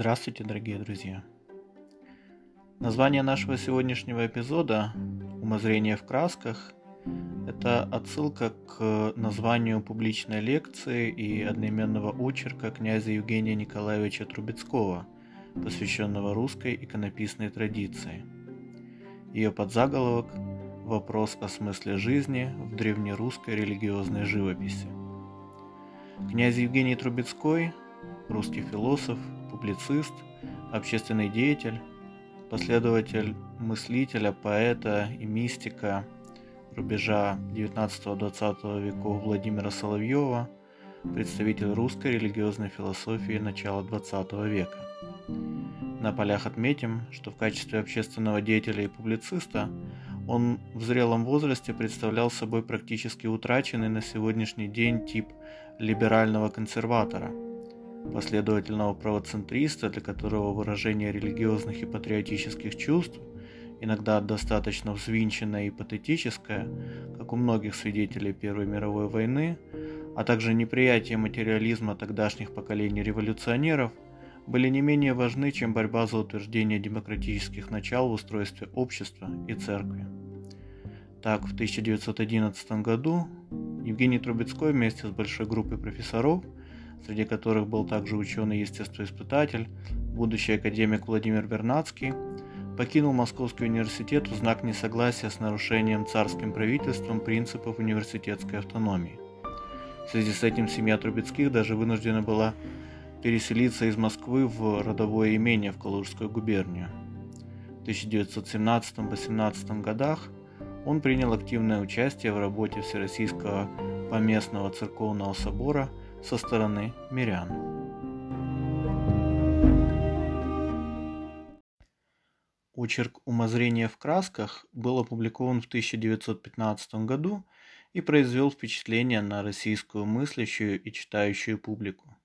Здравствуйте, дорогие друзья! Название нашего сегодняшнего эпизода «Умозрение в красках» – это отсылка к названию публичной лекции и одноименного очерка князя Евгения Николаевича Трубецкого, посвященного русской иконописной традиции. Ее подзаголовок – «Вопрос о смысле жизни в древнерусской религиозной живописи». Князь Евгений Трубецкой – русский философ, публицист, общественный деятель, последователь мыслителя, поэта и мистика рубежа 19-20 веков Владимира Соловьева, представитель русской религиозной философии начала 20 века. На полях отметим, что в качестве общественного деятеля и публициста он в зрелом возрасте представлял собой практически утраченный на сегодняшний день тип либерального консерватора – последовательного правоцентриста, для которого выражение религиозных и патриотических чувств, иногда достаточно взвинченное и патетическое, как у многих свидетелей Первой мировой войны, а также неприятие материализма тогдашних поколений революционеров, были не менее важны, чем борьба за утверждение демократических начал в устройстве общества и церкви. Так, в 1911 году Евгений Трубецкой вместе с большой группой профессоров – среди которых был также ученый-естествоиспытатель, будущий академик Владимир Вернадский, покинул Московский университет в знак несогласия с нарушением царским правительством принципов университетской автономии. В связи с этим семья Трубецких даже вынуждена была переселиться из Москвы в родовое имение в Калужскую губернию. В 1917-18 годах он принял активное участие в работе Всероссийского поместного церковного собора – со стороны мирян. Очерк «Умозрение в красках» был опубликован в 1915 году и произвел впечатление на российскую мыслящую и читающую публику.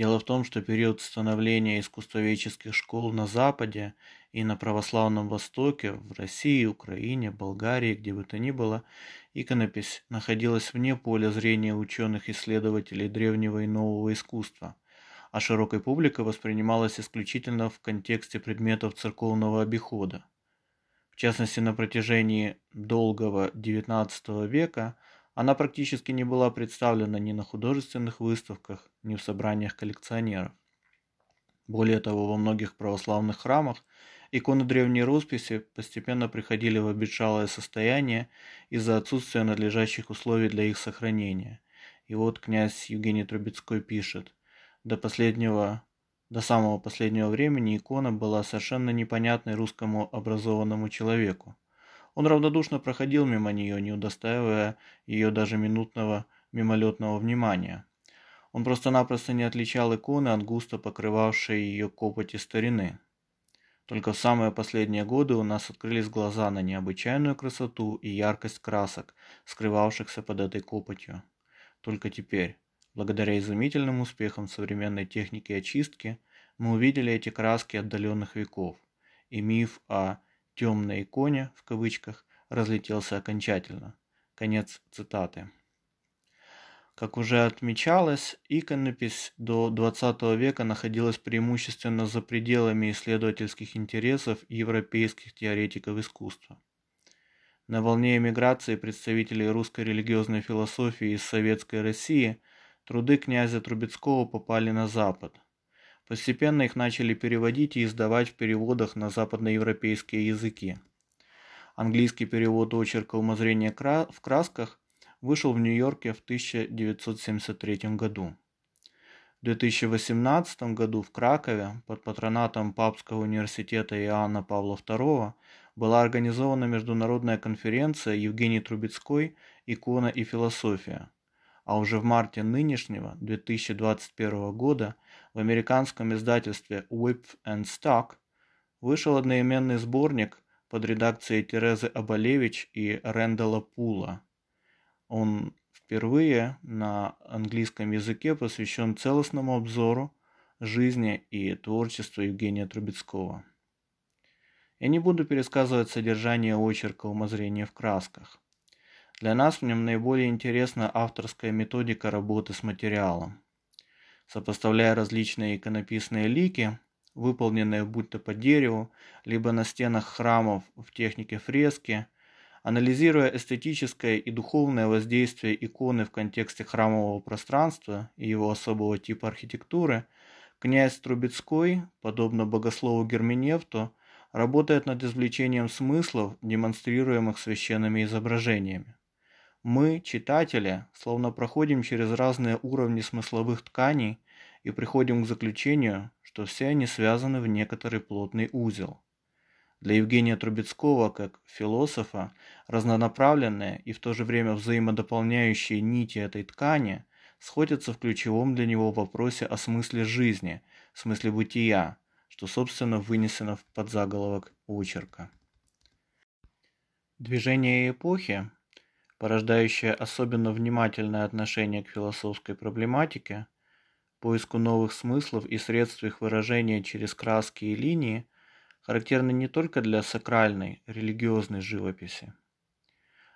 Дело в том, что период становления искусствоведческих школ на Западе и на православном Востоке, в России, Украине, Болгарии, где бы то ни было, иконопись находилась вне поля зрения ученых-исследователей древнего и нового искусства, а широкой публикой воспринималась исключительно в контексте предметов церковного обихода. В частности, на протяжении долгого XIX века – она практически не была представлена ни на художественных выставках, ни в собраниях коллекционеров. Более того, во многих православных храмах иконы древней росписи постепенно приходили в обветшалое состояние из-за отсутствия надлежащих условий для их сохранения. И вот князь Евгений Трубецкой пишет, до последнего до самого последнего времени икона была совершенно непонятной русскому образованному человеку. Он равнодушно проходил мимо нее, не удостаивая ее даже минутного мимолетного внимания. Он просто-напросто не отличал иконы от густо покрывавшей ее копоти старины. Только в самые последние годы у нас открылись глаза на необычайную красоту и яркость красок, скрывавшихся под этой копотью. Только теперь, благодаря изумительным успехам современной техники очистки, мы увидели эти краски отдаленных веков, и миф о темной иконе, в кавычках, разлетелся окончательно. Конец цитаты. Как уже отмечалось, иконопись до XX века находилась преимущественно за пределами исследовательских интересов европейских теоретиков искусства. На волне эмиграции представителей русской религиозной философии из Советской России труды князя Трубецкого попали на Запад – Постепенно их начали переводить и издавать в переводах на западноевропейские языки. Английский перевод очерка «Умозрение в красках» вышел в Нью-Йорке в 1973 году. В 2018 году в Кракове под патронатом Папского университета Иоанна Павла II была организована международная конференция Евгений Трубецкой «Икона и философия», а уже в марте нынешнего 2021 года в американском издательстве Whip and Stock вышел одноименный сборник под редакцией Терезы Абалевич и Рэндала Пула. Он впервые на английском языке посвящен целостному обзору жизни и творчества Евгения Трубецкого. Я не буду пересказывать содержание очерка «Умозрение в красках». Для нас в нем наиболее интересна авторская методика работы с материалом. сопоставляя различные иконописные лики, выполненные будто по дереву, либо на стенах храмов в технике фрески, анализируя эстетическое и духовное воздействие иконы в контексте храмового пространства и его особого типа архитектуры, князь Трубецкой, подобно богослову Герменевту, работает над извлечением смыслов, демонстрируемых священными изображениями. Мы, читатели, словно проходим через разные уровни смысловых тканей и приходим к заключению, что все они связаны в некоторый плотный узел. Для Евгения Трубецкого, как философа, разнонаправленные и в то же время взаимодополняющие нити этой ткани сходятся в ключевом для него вопросе о смысле жизни, смысле бытия, что, собственно, вынесено в подзаголовок очерка. Движение эпохи порождающее особенно внимательное отношение к философской проблематике, поиску новых смыслов и средств их выражения через краски и линии, характерны не только для сакральной, религиозной живописи.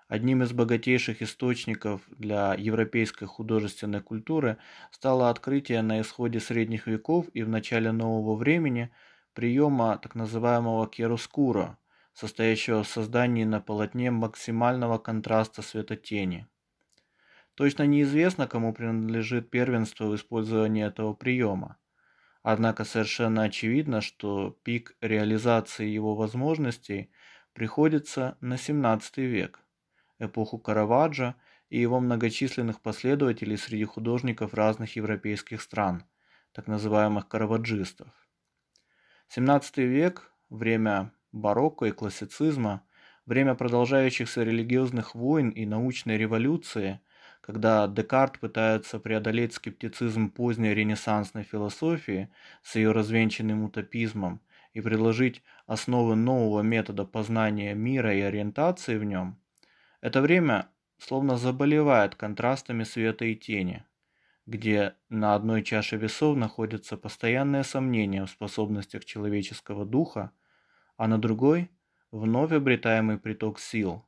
Одним из богатейших источников для европейской художественной культуры стало открытие на исходе средних веков и в начале нового времени приема так называемого керускура – состоящего в создании на полотне максимального контраста светотени. Точно неизвестно, кому принадлежит первенство в использовании этого приема. Однако совершенно очевидно, что пик реализации его возможностей приходится на 17 век, эпоху Караваджо и его многочисленных последователей среди художников разных европейских стран, так называемых караваджистов. 17 век – время барокко и классицизма, время продолжающихся религиозных войн и научной революции, когда Декарт пытается преодолеть скептицизм поздней ренессансной философии с ее развенчанным утопизмом и предложить основы нового метода познания мира и ориентации в нем, это время словно заболевает контрастами света и тени, где на одной чаше весов находятся постоянные сомнения в способностях человеческого духа а на другой – вновь обретаемый приток сил,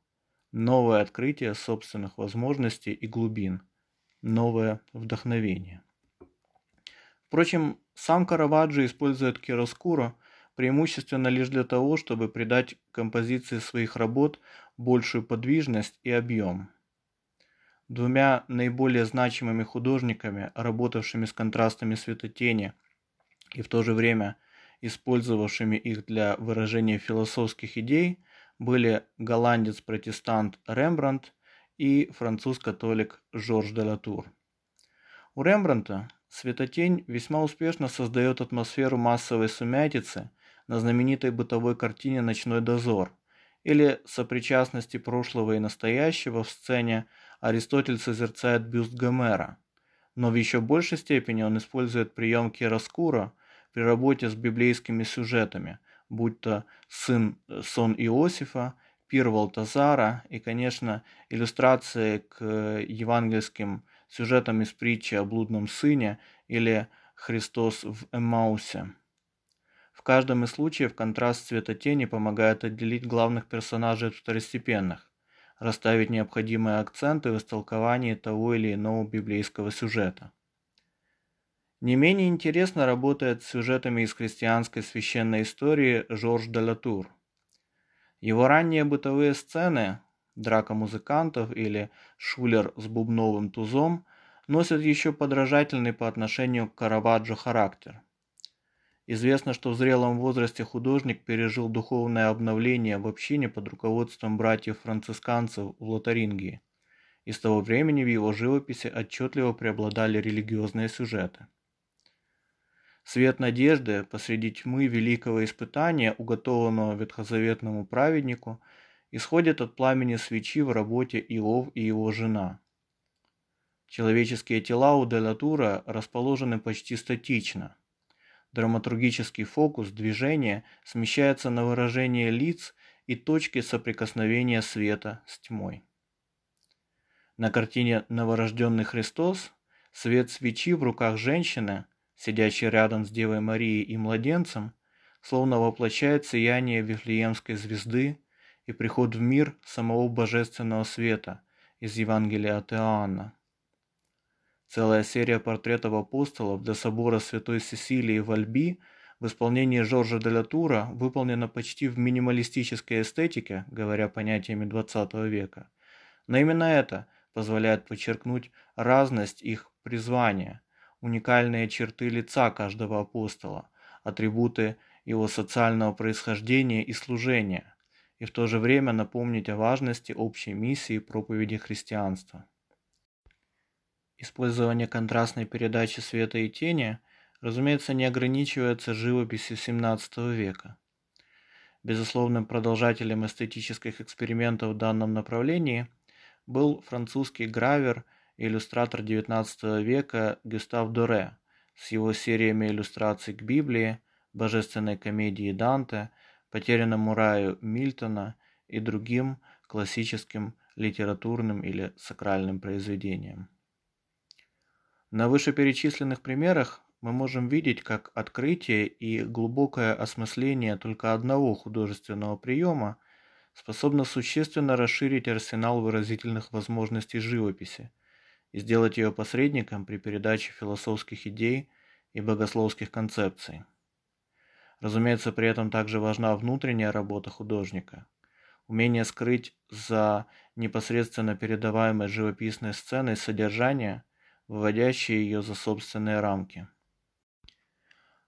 новое открытие собственных возможностей и глубин, новое вдохновение. Впрочем, сам Караваджо использует кироскуро преимущественно лишь для того, чтобы придать композиции своих работ большую подвижность и объем. Двумя наиболее значимыми художниками, работавшими с контрастами светотени и в то же время – использовавшими их для выражения философских идей, были голландец-протестант Рембрандт и француз-католик Жорж де Латур. У Рембрандта светотень весьма успешно создает атмосферу массовой сумятицы на знаменитой бытовой картине «Ночной дозор» или сопричастности прошлого и настоящего в сцене Аристотель созерцает бюст Гомера, но в еще большей степени он использует прием Кераскура – при работе с библейскими сюжетами, будь то сын, э, сон Иосифа, пир Валтазара и, конечно, иллюстрации к евангельским сюжетам из притчи о блудном сыне или Христос в Эммаусе. В каждом из случаев контраст цвета тени помогает отделить главных персонажей от второстепенных, расставить необходимые акценты в истолковании того или иного библейского сюжета. Не менее интересно работает с сюжетами из христианской священной истории Жорж де Латур. Его ранние бытовые сцены, драка музыкантов или шулер с бубновым тузом, носят еще подражательный по отношению к Караваджо характер. Известно, что в зрелом возрасте художник пережил духовное обновление в общине под руководством братьев-францисканцев в Лотарингии, и с того времени в его живописи отчетливо преобладали религиозные сюжеты. Свет надежды посреди тьмы великого испытания, уготованного ветхозаветному праведнику, исходит от пламени свечи в работе Иов и его жена. Человеческие тела у Делатура расположены почти статично. Драматургический фокус движения смещается на выражение лиц и точки соприкосновения света с тьмой. На картине «Новорожденный Христос» свет свечи в руках женщины – сидящий рядом с Девой Марией и младенцем, словно воплощает сияние Вифлеемской звезды и приход в мир самого божественного света из Евангелия от Иоанна. Целая серия портретов апостолов для собора Святой Сесилии в Альби в исполнении Жоржа де Тура выполнена почти в минималистической эстетике, говоря понятиями XX века. Но именно это позволяет подчеркнуть разность их призвания, уникальные черты лица каждого апостола, атрибуты его социального происхождения и служения, и в то же время напомнить о важности общей миссии проповеди христианства. Использование контрастной передачи света и тени, разумеется, не ограничивается живописью XVII века. Безусловным продолжателем эстетических экспериментов в данном направлении был французский гравер иллюстратор XIX века Гюстав Доре с его сериями иллюстраций к Библии, Божественной комедии Данте, Потерянному раю Мильтона и другим классическим литературным или сакральным произведениям. На вышеперечисленных примерах мы можем видеть, как открытие и глубокое осмысление только одного художественного приема способно существенно расширить арсенал выразительных возможностей живописи и сделать ее посредником при передаче философских идей и богословских концепций. Разумеется, при этом также важна внутренняя работа художника, умение скрыть за непосредственно передаваемой живописной сценой содержание – выводящие ее за собственные рамки.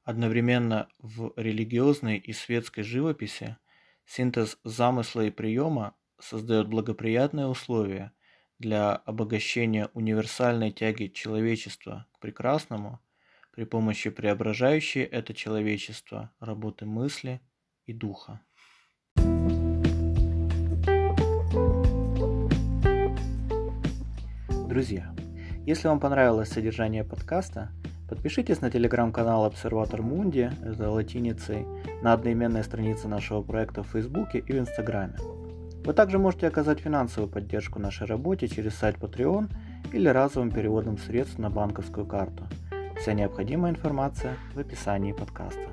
Одновременно в религиозной и светской живописи синтез замысла и приема создает благоприятные условия для обогащения универсальной тяги человечества к прекрасному при помощи преображающей это человечество работы мысли и духа. Друзья, если вам понравилось содержание подкаста, подпишитесь на телеграм-канал Обсерватор Мунди, это латиницей, на одноименной странице нашего проекта в Фейсбуке и в Инстаграме. Вы также можете оказать финансовую поддержку нашей работе через сайт Patreon или разовым переводом средств на банковскую карту. Вся необходимая информация в описании подкаста.